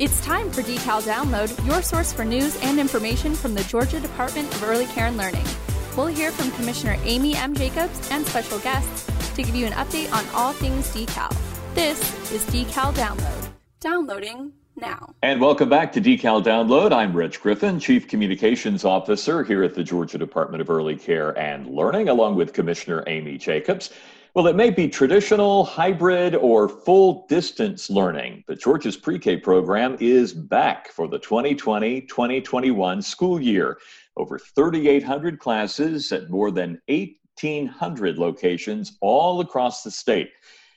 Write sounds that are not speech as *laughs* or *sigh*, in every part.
It's time for Decal Download, your source for news and information from the Georgia Department of Early Care and Learning. We'll hear from Commissioner Amy M. Jacobs and special guests to give you an update on all things decal. This is Decal Download. Downloading now. And welcome back to Decal Download. I'm Rich Griffin, Chief Communications Officer here at the Georgia Department of Early Care and Learning, along with Commissioner Amy Jacobs. Well, it may be traditional, hybrid, or full distance learning, but Georgia's pre K program is back for the 2020 2021 school year. Over 3,800 classes at more than 1,800 locations all across the state.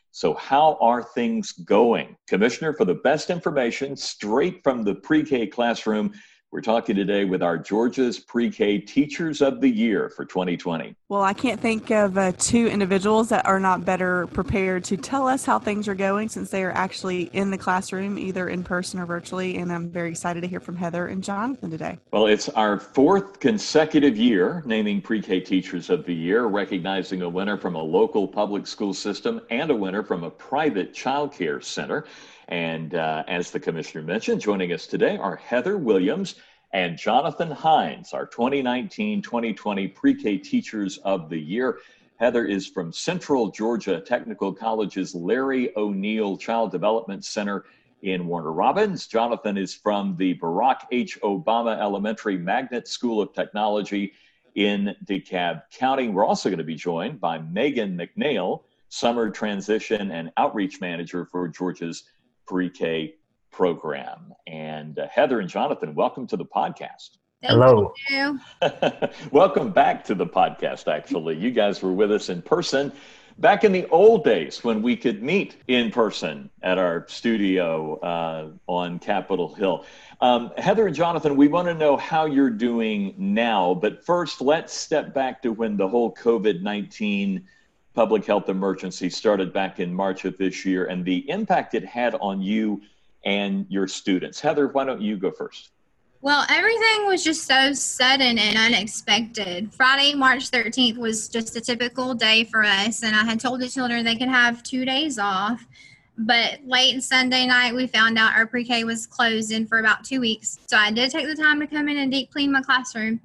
So, how are things going? Commissioner, for the best information straight from the pre K classroom, we're talking today with our Georgia's Pre K Teachers of the Year for 2020. Well, I can't think of uh, two individuals that are not better prepared to tell us how things are going since they are actually in the classroom, either in person or virtually. And I'm very excited to hear from Heather and Jonathan today. Well, it's our fourth consecutive year naming Pre K Teachers of the Year, recognizing a winner from a local public school system and a winner from a private child care center. And uh, as the commissioner mentioned, joining us today are Heather Williams and Jonathan Hines, our 2019 2020 Pre K Teachers of the Year. Heather is from Central Georgia Technical College's Larry O'Neill Child Development Center in Warner Robins. Jonathan is from the Barack H. Obama Elementary Magnet School of Technology in DeKalb County. We're also going to be joined by Meghan McNeil, Summer Transition and Outreach Manager for Georgia's pre K program. And uh, Heather and Jonathan, welcome to the podcast. Thank Hello. *laughs* welcome back to the podcast, actually. You guys were with us in person back in the old days when we could meet in person at our studio uh, on Capitol Hill. Um, Heather and Jonathan, we want to know how you're doing now, but first, let's step back to when the whole COVID 19 public health emergency started back in March of this year and the impact it had on you and your students. Heather, why don't you go first? Well, everything was just so sudden and unexpected. Friday, March 13th was just a typical day for us, and I had told the children they could have two days off. But late Sunday night, we found out our pre K was closed in for about two weeks. So I did take the time to come in and deep clean my classroom.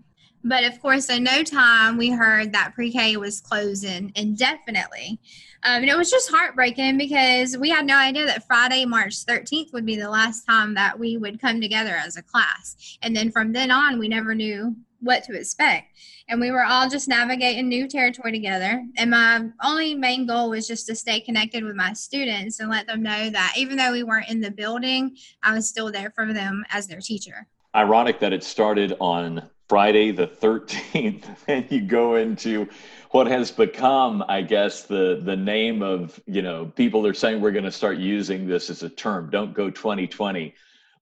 But of course, in no time, we heard that pre K was closing indefinitely. Um, and it was just heartbreaking because we had no idea that Friday, March 13th would be the last time that we would come together as a class. And then from then on, we never knew what to expect. And we were all just navigating new territory together. And my only main goal was just to stay connected with my students and let them know that even though we weren't in the building, I was still there for them as their teacher. Ironic that it started on Friday the 13th, *laughs* and you go into what has become, I guess, the the name of you know people are saying we're going to start using this as a term. Don't go 2020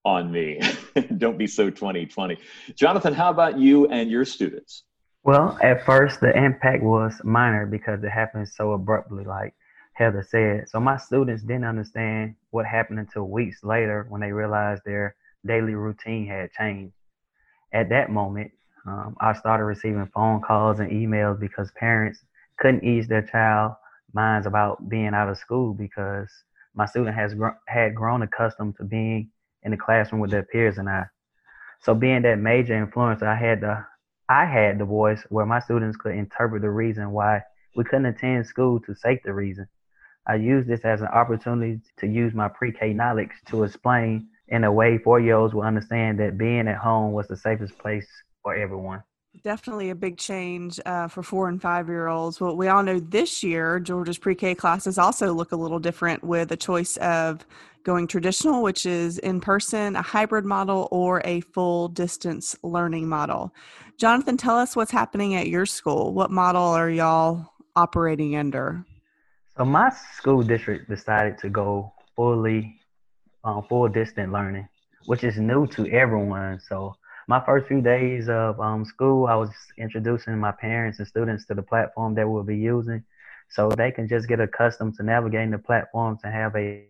on me. *laughs* Don't be so 2020. Jonathan, how about you and your students? Well, at first the impact was minor because it happened so abruptly, like Heather said. So my students didn't understand what happened until weeks later when they realized their daily routine had changed at that moment, um, I started receiving phone calls and emails because parents couldn't ease their child minds about being out of school because my student has gr- had grown accustomed to being in the classroom with their peers and I. So being that major influence, I had the I had the voice where my students could interpret the reason why we couldn't attend school to state the reason. I used this as an opportunity to use my pre-K knowledge to explain in a way four year olds will understand that being at home was the safest place for everyone. Definitely a big change uh, for four and five year olds. Well, we all know this year Georgia's pre K classes also look a little different with a choice of going traditional, which is in person, a hybrid model, or a full distance learning model. Jonathan, tell us what's happening at your school. What model are y'all operating under? So, my school district decided to go fully um, full distance learning, which is new to everyone. So my first few days of um, school, I was introducing my parents and students to the platform that we'll be using, so they can just get accustomed to navigating the platforms and have a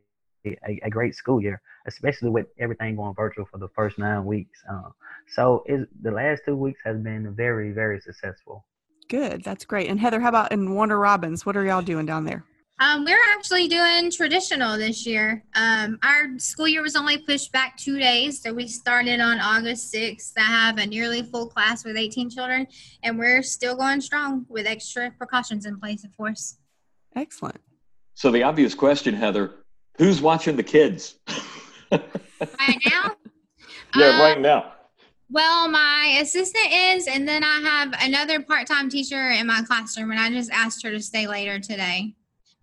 a, a great school year, especially with everything going virtual for the first nine weeks. Um, so the last two weeks has been very, very successful. Good, that's great. And Heather, how about in Warner Robins? What are y'all doing down there? Um, we're actually doing traditional this year. Um, our school year was only pushed back two days, so we started on August 6th. I have a nearly full class with 18 children, and we're still going strong with extra precautions in place, of course. Excellent. So, the obvious question, Heather who's watching the kids? *laughs* right now? *laughs* yeah, um, right now. Well, my assistant is, and then I have another part time teacher in my classroom, and I just asked her to stay later today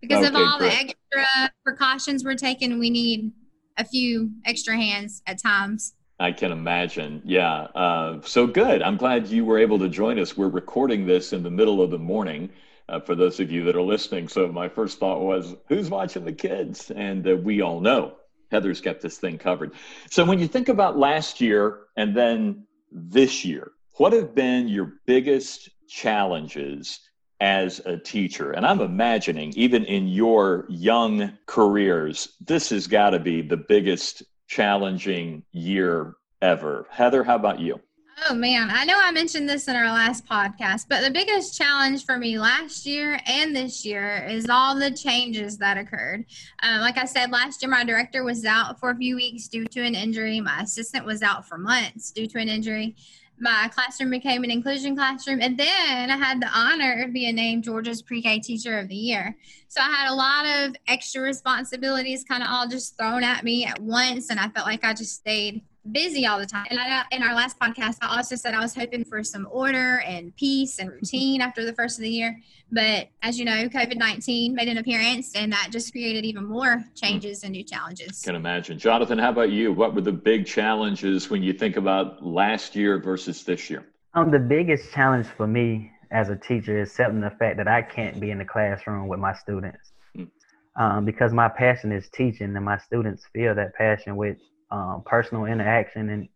because okay, of all great. the extra precautions we're taking. We need a few extra hands at times. I can imagine. Yeah. Uh, so good. I'm glad you were able to join us. We're recording this in the middle of the morning. Uh, for those of you that are listening. So my first thought was, who's watching the kids? And uh, we all know Heather's got this thing covered. So when you think about last year and then this year, what have been your biggest challenges as a teacher? And I'm imagining, even in your young careers, this has got to be the biggest challenging year ever. Heather, how about you? Oh man, I know I mentioned this in our last podcast, but the biggest challenge for me last year and this year is all the changes that occurred. Um, like I said, last year my director was out for a few weeks due to an injury. My assistant was out for months due to an injury my classroom became an inclusion classroom. And then I had the honor of being named Georgia's pre K teacher of the year. So I had a lot of extra responsibilities kind of all just thrown at me at once. And I felt like I just stayed busy all the time. And I, in our last podcast, I also said I was hoping for some order and peace and routine after the first of the year. But as you know, COVID 19 made an appearance and that just created even more changes and new challenges. Can imagine. Jonathan, how about you? What were the big challenges when you think about last year versus this year? Um, the biggest challenge for me as a teacher is accepting the fact that I can't be in the classroom with my students. Mm. Um, because my passion is teaching and my students feel that passion with um, personal interaction and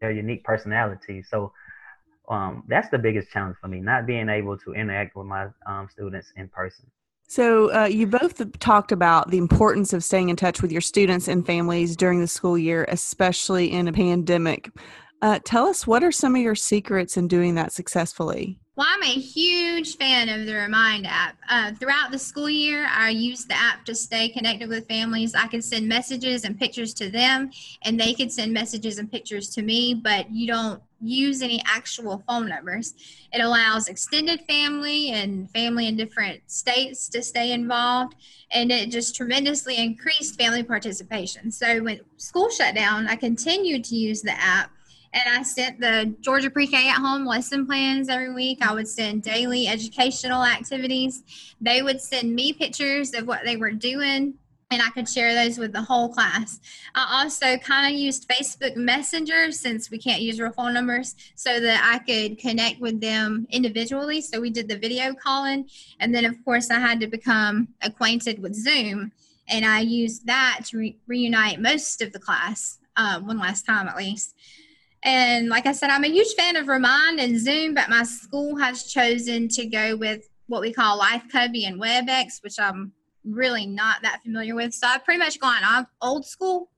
their unique personality. So um, that's the biggest challenge for me, not being able to interact with my um, students in person. So, uh, you both talked about the importance of staying in touch with your students and families during the school year, especially in a pandemic. Uh, tell us what are some of your secrets in doing that successfully? Well, I'm a huge fan of the Remind app. Uh, throughout the school year, I use the app to stay connected with families. I can send messages and pictures to them, and they can send messages and pictures to me, but you don't use any actual phone numbers. It allows extended family and family in different states to stay involved, and it just tremendously increased family participation. So when school shut down, I continued to use the app and I sent the Georgia Pre-K at home lesson plans every week. I would send daily educational activities. They would send me pictures of what they were doing and I could share those with the whole class. I also kind of used Facebook Messenger since we can't use real phone numbers so that I could connect with them individually. So we did the video calling. And then, of course, I had to become acquainted with Zoom. And I used that to re- reunite most of the class, um, one last time at least. And like I said, I'm a huge fan of Remind and Zoom, but my school has chosen to go with what we call Life Cubby and WebEx, which I'm really not that familiar with. So I've pretty much gone old school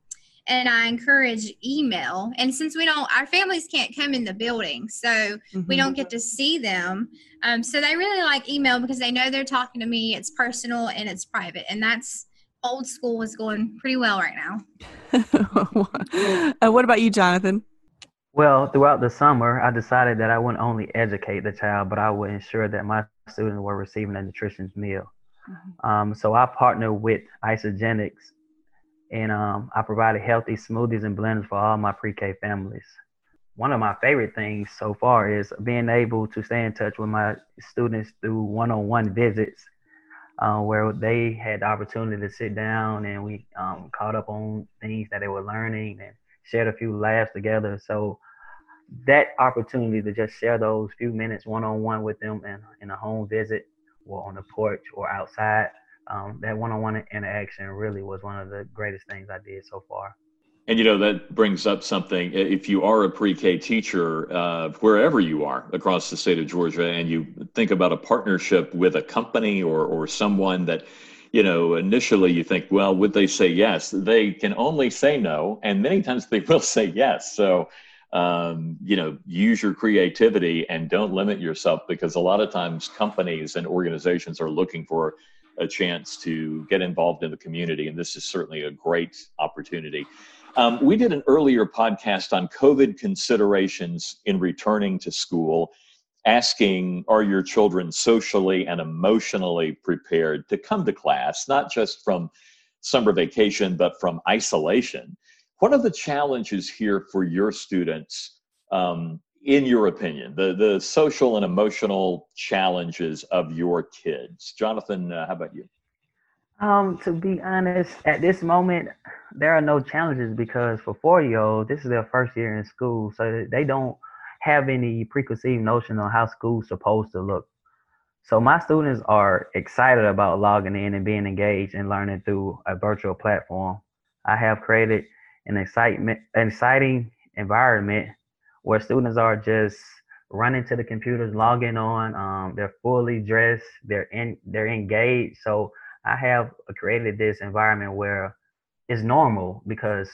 and I encourage email. And since we don't, our families can't come in the building, so mm-hmm. we don't get to see them. Um, so they really like email because they know they're talking to me. It's personal and it's private, and that's old school is going pretty well right now. *laughs* uh, what about you, Jonathan? Well, throughout the summer, I decided that I wouldn't only educate the child, but I would ensure that my students were receiving a nutritious meal. Mm-hmm. Um, so I partnered with Isagenix, and um, I provided healthy smoothies and blends for all my pre-K families. One of my favorite things so far is being able to stay in touch with my students through one-on-one visits, uh, where they had the opportunity to sit down and we um, caught up on things that they were learning and shared a few laughs together. So that opportunity to just share those few minutes one on one with them in, in a home visit or on the porch or outside, um, that one on one interaction really was one of the greatest things I did so far. And you know that brings up something. If you are a pre-K teacher, uh, wherever you are across the state of Georgia, and you think about a partnership with a company or or someone that, you know, initially you think, well, would they say yes? They can only say no, and many times they *laughs* will say yes. So um, you know, use your creativity and don't limit yourself because a lot of times companies and organizations are looking for a chance to get involved in the community. And this is certainly a great opportunity. Um, we did an earlier podcast on COVID considerations in returning to school, asking are your children socially and emotionally prepared to come to class, not just from summer vacation, but from isolation. What are the challenges here for your students, um, in your opinion, the, the social and emotional challenges of your kids? Jonathan, uh, how about you? Um, to be honest, at this moment, there are no challenges because for four year olds, this is their first year in school, so they don't have any preconceived notion on how school's supposed to look. So my students are excited about logging in and being engaged and learning through a virtual platform. I have created an excitement, exciting environment where students are just running to the computers, logging on. Um, they're fully dressed. They're in. They're engaged. So I have created this environment where it's normal because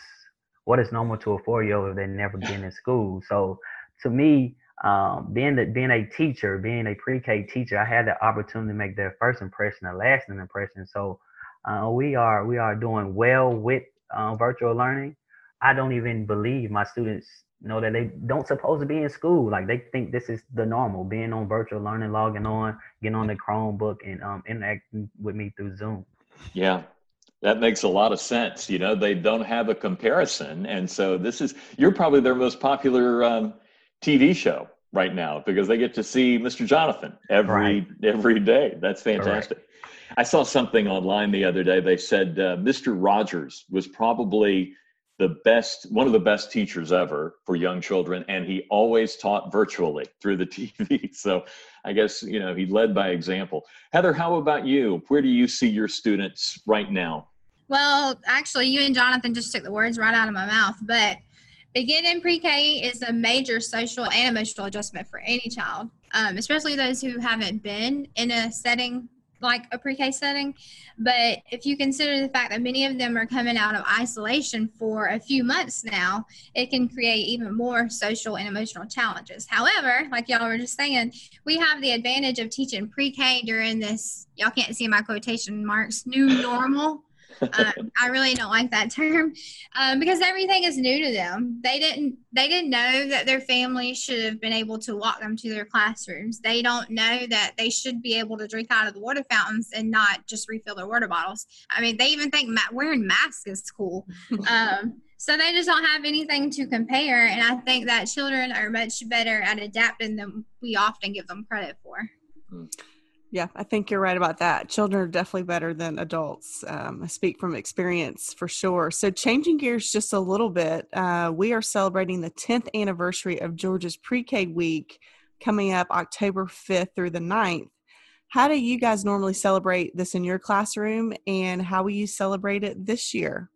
what is normal to a four-year-old if they've never been in school? So to me, um, being the, being a teacher, being a pre-K teacher, I had the opportunity to make their first impression, a lasting impression. So uh, we are we are doing well with uh, virtual learning. I don't even believe my students know that they don't supposed to be in school. Like they think this is the normal, being on virtual learning, logging on, getting on the Chromebook, and um, interacting with me through Zoom. Yeah, that makes a lot of sense. You know, they don't have a comparison, and so this is you're probably their most popular um, TV show right now because they get to see Mr. Jonathan every right. every day. That's fantastic. Right. I saw something online the other day. They said uh, Mr. Rogers was probably the best, one of the best teachers ever for young children, and he always taught virtually through the *laughs* TV. So I guess you know he led by example. Heather, how about you? Where do you see your students right now? Well, actually, you and Jonathan just took the words right out of my mouth, but Beginning pre-K is a major social and emotional adjustment for any child, um, especially those who haven't been in a setting like a pre-K setting. But if you consider the fact that many of them are coming out of isolation for a few months now, it can create even more social and emotional challenges. However, like y'all were just saying, we have the advantage of teaching pre-K during this, y'all can't see my quotation marks, new normal um, I really don't like that *laughs* term um, because everything is new to them. They didn't they didn't know that their family should have been able to walk them to their classrooms. They don't know that they should be able to drink out of the water fountains and not just refill their water bottles. I mean, they even think ma- wearing masks is cool. *laughs* Um, so they just don't have anything to compare, and I think that children are much better at adapting than we often give them credit for. Mm. Yeah, I think you're right about that. Children are definitely better than adults. Um, I speak from experience for sure. So, changing gears just a little bit, uh, we are celebrating the 10th anniversary of Georgia's Pre K Week coming up October 5th through the 9th. How do you guys normally celebrate this in your classroom, and how will you celebrate it this year?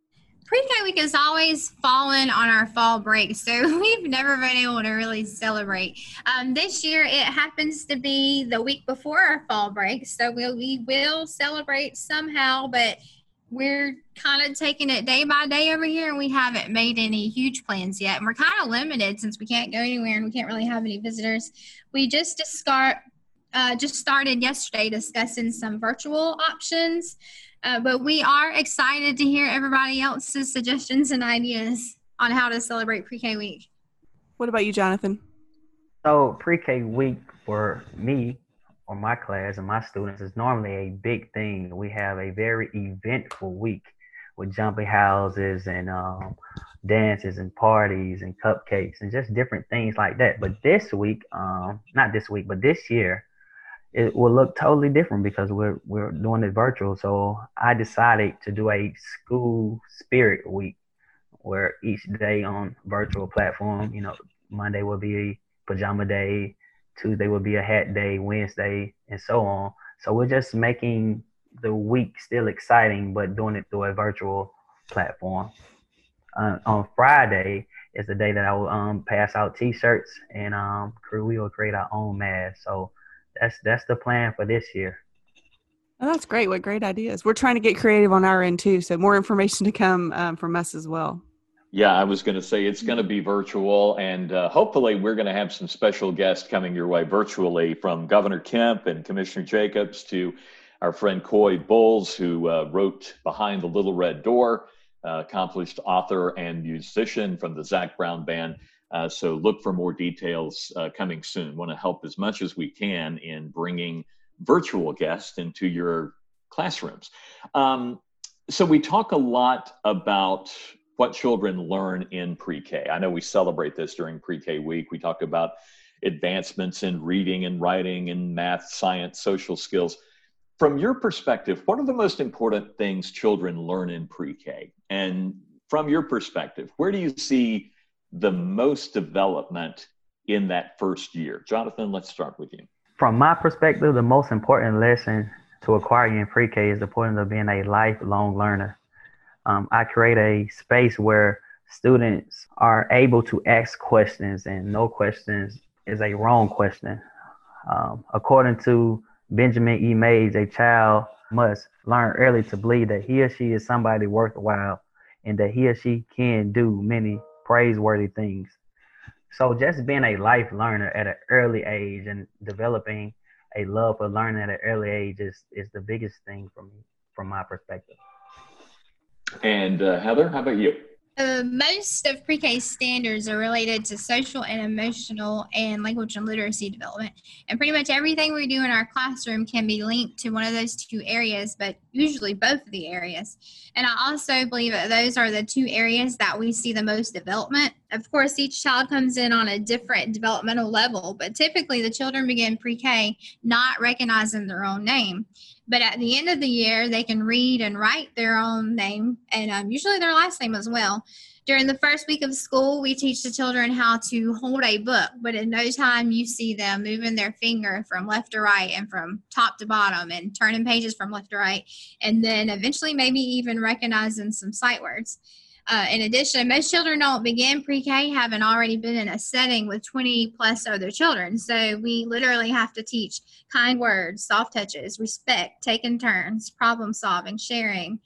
pre-K week has always fallen on our fall break, so *laughs* we've never been able to really celebrate. Um, this year, it happens to be the week before our fall break, so we'll, we will celebrate somehow, but we're kind of taking it day by day over here, and we haven't made any huge plans yet. And we're kind of limited since we can't go anywhere and we can't really have any visitors. We just discard, uh, just started yesterday discussing some virtual options. Uh, but we are excited to hear everybody else's suggestions and ideas on how to celebrate pre K week. What about you, Jonathan? So, pre K week for me or my class and my students is normally a big thing. We have a very eventful week with jumping houses and um, dances and parties and cupcakes and just different things like that. But this week, um, not this week, but this year, it will look totally different because we're we're doing it virtual. So I decided to do a school spirit week where each day on virtual platform, you know, Monday will be pajama day, Tuesday will be a hat day, Wednesday, and so on. So we're just making the week still exciting, but doing it through a virtual platform. Uh, on Friday is the day that I will um, pass out T-shirts, and um, we will create our own mask. So that's that's the plan for this year. Oh, that's great. What great ideas. We're trying to get creative on our end too. So more information to come um, from us as well. Yeah, I was going to say it's going to be virtual, and uh, hopefully we're going to have some special guests coming your way virtually from Governor Kemp and Commissioner Jacobs to our friend Coy Bowles, who uh, wrote Behind the Little Red Door, uh, accomplished author and musician from the Zac Brown Band. Uh, so look for more details uh, coming soon. Want to help as much as we can in bringing virtual guests into your classrooms. Um, so we talk a lot about what children learn in pre-K. I know we celebrate this during pre-K week. We talk about advancements in reading and writing and math, science, social skills. From your perspective, what are the most important things children learn in pre-K? And from your perspective, where do you see the most development in that first year? Jonathan, let's start with you. From my perspective, the most important lesson to acquire in pre-K is the importance of being a lifelong learner. Um, I create a space where students are able to ask questions, and no questions is a wrong question. Um, according to Benjamin E. Mays, a child must learn early to believe that he or she is somebody worthwhile and that he or she can do many praiseworthy things. So just being a life learner at an early age and developing a love for learning at an early age is, is the biggest thing from from my perspective. And uh, Heather, how about you? Uh, most of pre-K standards are related to social and emotional and language and literacy development. And pretty much everything we do in our classroom can be linked to one of those two areas, but usually both of the areas. And I also believe that those are the two areas that we see the most development. Of course, each child comes in on a different developmental level, but typically the children begin pre-K not recognizing their own name. But at the end of the year, they can read and write their own name and um, usually their last name as well. During the first week of school, we teach the children how to hold a book, but in no time you see them moving their finger from left to right and from top to bottom and turning pages from left to right, and then eventually maybe even recognizing some sight words. Uh, in addition, most children don't begin pre K having already been in a setting with 20 plus other children. So we literally have to teach kind words, soft touches, respect, taking turns, problem solving, sharing,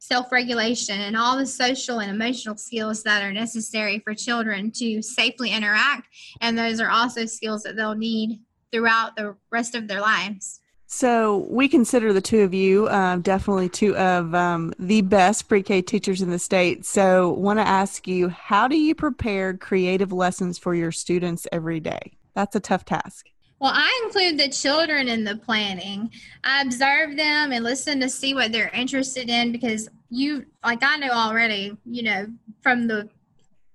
self regulation, and all the social and emotional skills that are necessary for children to safely interact. And those are also skills that they'll need throughout the rest of their lives. So we consider the two of you uh, definitely two of um, the best pre-K teachers in the state. So want to ask you, how do you prepare creative lessons for your students every day? That's a tough task. Well, I include the children in the planning. I observe them and listen to see what they're interested in because you, like I know already, you know, from the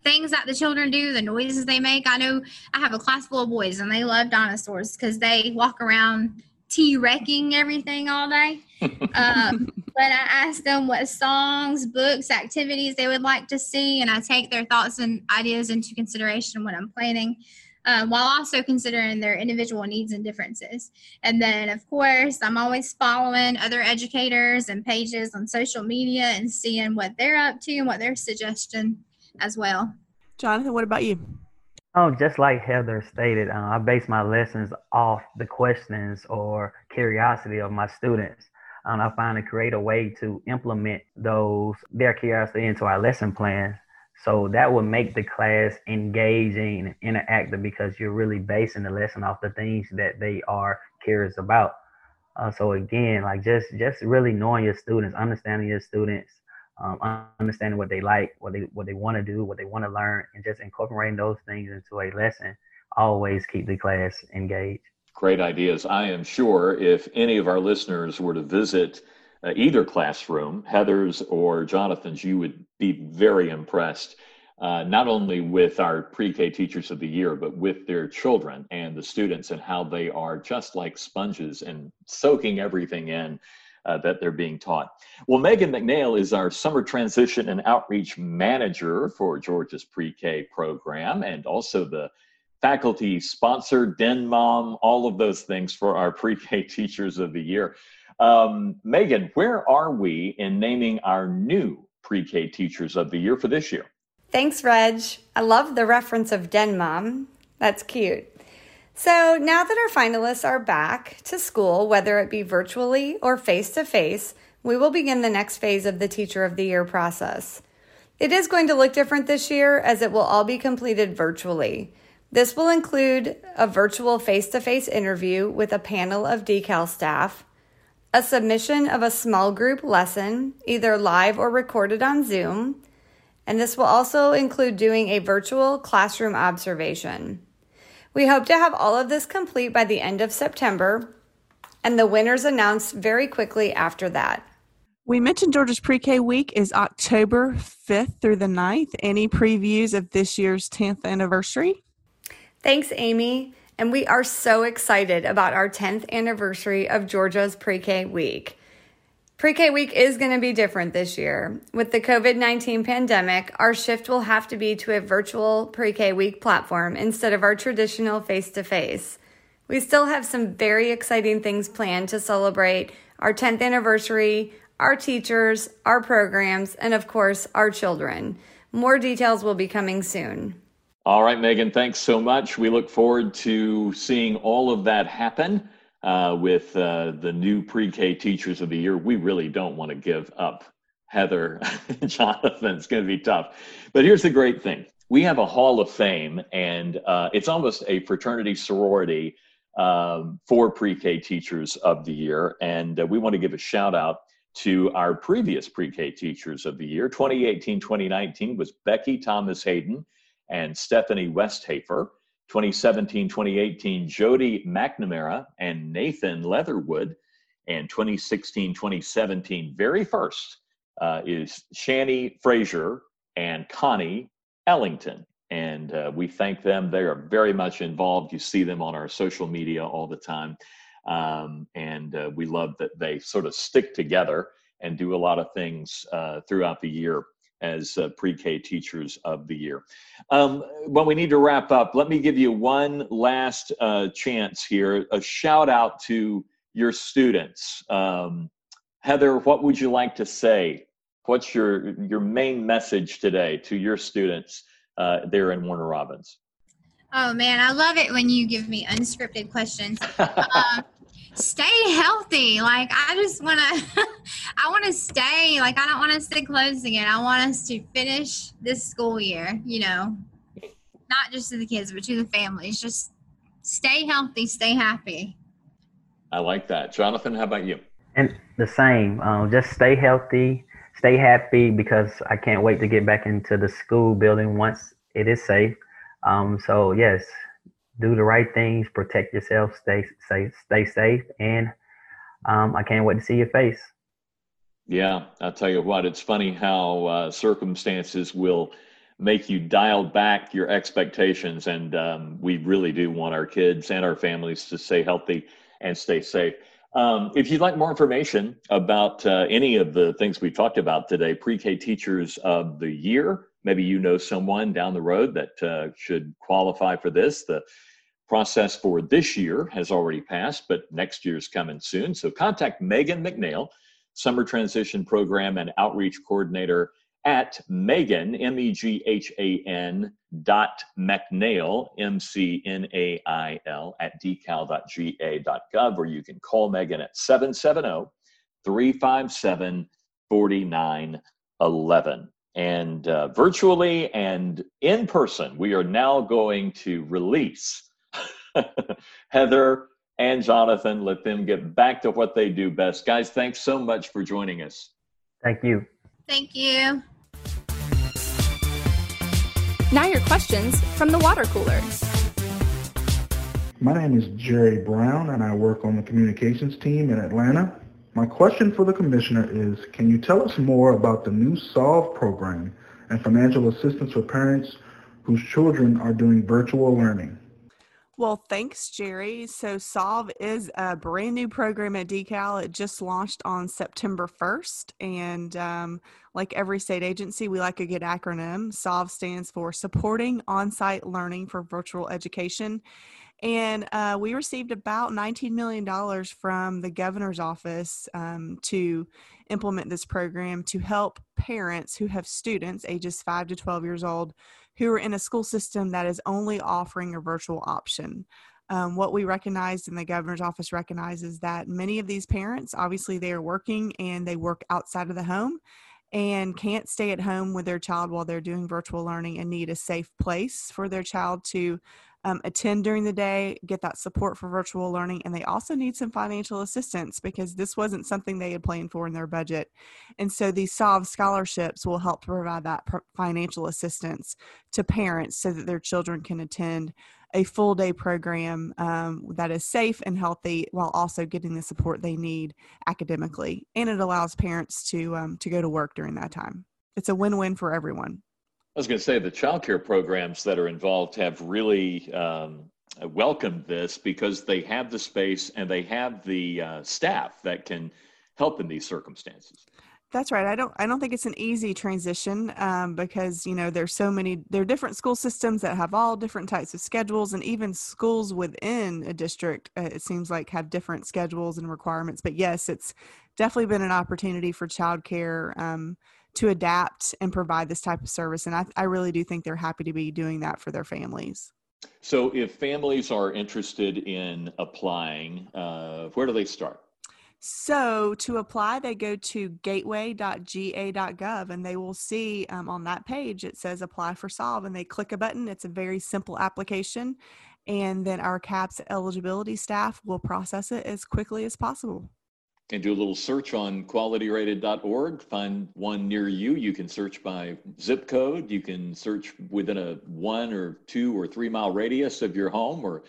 things that the children do, the noises they make. I know I have a class full of boys and they love dinosaurs because they walk around T wrecking everything all day. *laughs* um, but I ask them what songs, books, activities they would like to see, and I take their thoughts and ideas into consideration when I'm planning. Um, while also considering their individual needs and differences. And then, of course, I'm always following other educators and pages on social media and seeing what they're up to and what they're suggesting as well. Jonathan, what about you? Oh, just like Heather stated, uh, I base my lessons off the questions or curiosity of my students. Um, I find to create a way to implement those their curiosity into our lesson plan. So that will make the class engaging and interactive because you're really basing the lesson off the things that they are curious about. Uh, so again, like just just really knowing your students, understanding your students, um, understanding what they like, what they what they want to do, what they want to learn, and just incorporating those things into a lesson always keep the class engaged. Great ideas. I am sure if any of our listeners were to visit uh, either classroom, Heather's or Jonathan's, you would be very impressed. Uh, not only with our pre-K teachers of the year, but with their children and the students and how they are just like sponges and soaking everything in uh, that they're being taught. Well, Meghan McNeil is our summer transition and outreach manager for Georgia's pre-K program and also the faculty sponsor, Den Mom, all of those things for our pre-K *laughs* teachers of the year. Um, Meghan, where are we in naming our new pre-K teachers of the year for this year? Thanks, Reg. I love the reference of Den Mom. That's cute. So now that our finalists are back to school, whether it be virtually or face to face, we will begin the next phase of the Teacher of the Year process. It is going to look different this year as it will all be completed virtually. This will include a virtual face to face interview with a panel of decal staff, a submission of a small group lesson, either live or recorded on Zoom, and this will also include doing a virtual classroom observation. We hope to have all of this complete by the end of September, and the winners announced very quickly after that. We mentioned Georgia's Pre K week is October 5th through the 9th. Any previews of this year's 10th anniversary? Thanks, Amy. And we are so excited about our 10th anniversary of Georgia's Pre K week. Pre K week is going to be different this year. With the COVID 19 pandemic, our shift will have to be to a virtual Pre K week platform instead of our traditional face to face. We still have some very exciting things planned to celebrate our 10th anniversary, our teachers, our programs, and of course, our children. More details will be coming soon. All right, Meghan, thanks so much. We look forward to seeing all of that happen uh, with uh, the new pre K teachers of the year. We really don't want to give up Heather *laughs* Jonathan. It's going to be tough. But here's the great thing we have a Hall of Fame, and uh, it's almost a fraternity sorority um, for pre K teachers of the year. And uh, we want to give a shout out to our previous pre K teachers of the year. 2018 2019 was Becky Thomas Hayden and Stephanie Westhafer. 2017 2018, Jody McNamara and Nathan Leatherwood. And 2016 2017, very first, uh, is Shani Frazier and Connie Ellington. And uh, we thank them. They are very much involved. You see them on our social media all the time. Um, and uh, we love that they sort of stick together and do a lot of things uh, throughout the year as uh, pre-K teachers of the year. Um, when we need to wrap up, let me give you one last uh, chance here. A shout out to your students. Um, Heather, what would you like to say? What's your your main message today to your students uh, there in Warner Robins? Oh man, I love it when you give me unscripted questions. *laughs* Um, stay healthy. Like I just want to, *laughs* I want to stay. Like I don't want us to close again. I want us to finish this school year. You know, not just to the kids, but to the families. Just stay healthy, stay happy. I like that, Jonathan. How about you? And the same. Um, just stay healthy, stay happy because I can't wait to get back into the school building once it is safe. Um, so yes, do the right things, protect yourself, stay safe, stay safe, and um, I can't wait to see your face. Yeah, I'll tell you what, it's funny how uh, circumstances will make you dial back your expectations, and um, we really do want our kids and our families to stay healthy and stay safe. Um, if you'd like more information about uh, any of the things we talked about today, pre K teachers of the year, maybe you know someone down the road that uh, should qualify for this. The process for this year has already passed, but next year's coming soon. So contact Meghan McNeil, Summer Transition Program and Outreach Coordinator at Meghan, M E G H A N dot McNeil, M C N A I L, at decal.ga.gov, or you can call Meghan at 770 357 4911. And uh, virtually and in person, we are now going to release *laughs* Heather and Jonathan, let them get back to what they do best. Guys, thanks so much for joining us. Thank you. Thank you. Now, your questions from the water cooler. My name is Jerry Brown, and I work on the communications team in Atlanta. My question for the commissioner is, can you tell us more about the new SOLVE program and financial assistance for parents whose children are doing virtual learning? Well, thanks, Jerry. So, Solve is a brand new program at Decal. It just launched on September 1st. And um, like every state agency, we like a good acronym. SOLVE stands for Supporting On Site Learning for Virtual Education. And uh, we received about $19 million from the governor's office um, to implement this program to help parents who have students ages 5 to 12 years old who are in a school system that is only offering a virtual option. Um, what we recognized and the governor's office recognizes that many of these parents obviously they are working and they work outside of the home and can't stay at home with their child while they're doing virtual learning and need a safe place for their child to um, attend during the day, get that support for virtual learning, and they also need some financial assistance because this wasn't something they had planned for in their budget. And so these SOLVE scholarships will help provide that financial assistance to parents so that their children can attend a full day program um, that is safe and healthy while also getting the support they need academically. And it allows parents to um, to go to work during that time. It's a win win for everyone. I was going to say the child care programs that are involved have really um, welcomed this because they have the space and they have the uh, staff that can help in these circumstances. That's right. I don't. I don't think it's an easy transition um, because you know there's so many. There are different school systems that have all different types of schedules, and even schools within a district, uh, it seems like, have different schedules and requirements. But yes, it's definitely been an opportunity for childcare um, to adapt and provide this type of service, and I, I really do think they're happy to be doing that for their families. So, if families are interested in applying, uh, where do they start? So to apply, they go to gateway.ga.gov and they will see um, on that page it says apply for solve and they click a button. It's a very simple application. And then our CAPS eligibility staff will process it as quickly as possible. And do a little search on qualityrated.org, find one near you. You can search by zip code. You can search within a one or two or three mile radius of your home or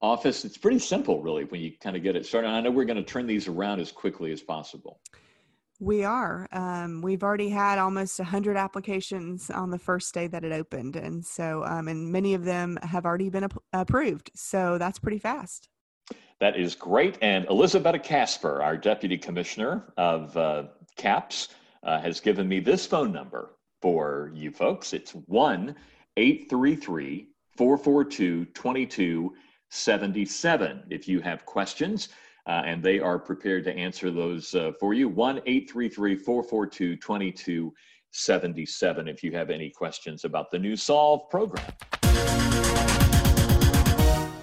office. It's pretty simple, really, when you kind of get it started. I know we're going to turn these around as quickly as possible. We are. Um, we've already had almost 100 applications on the first day that it opened. And so, um, and many of them have already been ap- approved. So that's pretty fast. That is great. And Elizabeth Casper, our Deputy Commissioner of uh, CAPS, uh, has given me this phone number for you folks. It's 1 833 442 77 if you have questions. Uh, and they are prepared to answer those uh, for you. 1 833 442 2277 if you have any questions about the new Solve program.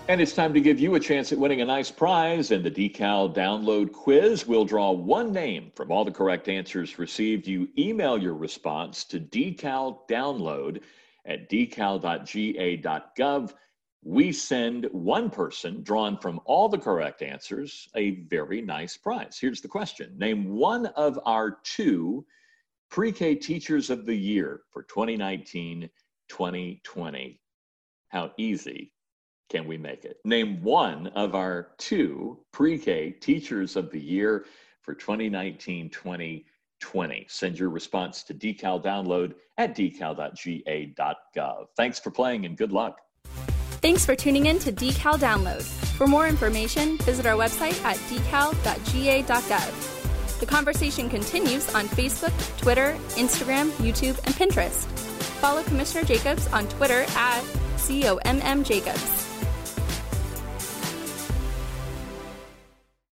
And it's time to give you a chance at winning a nice prize in the Decal download quiz. We'll draw one name from all the correct answers received. You email your response to decaldownload at decal.ga.gov we send one person drawn from all the correct answers a very nice prize. Here's the question Name one of our two pre K teachers of the year for 2019 2020. How easy can we make it? Name one of our two pre K teachers of the year for 2019 2020. Send your response to decal download at decal.ga.gov. Thanks for playing and good luck. Thanks for tuning in to Decal Download. For more information, visit our website at decal.ga.gov. The conversation continues on Facebook, Twitter, Instagram, YouTube, and Pinterest. Follow Commissioner Jacobs on Twitter at COMM Jacobs.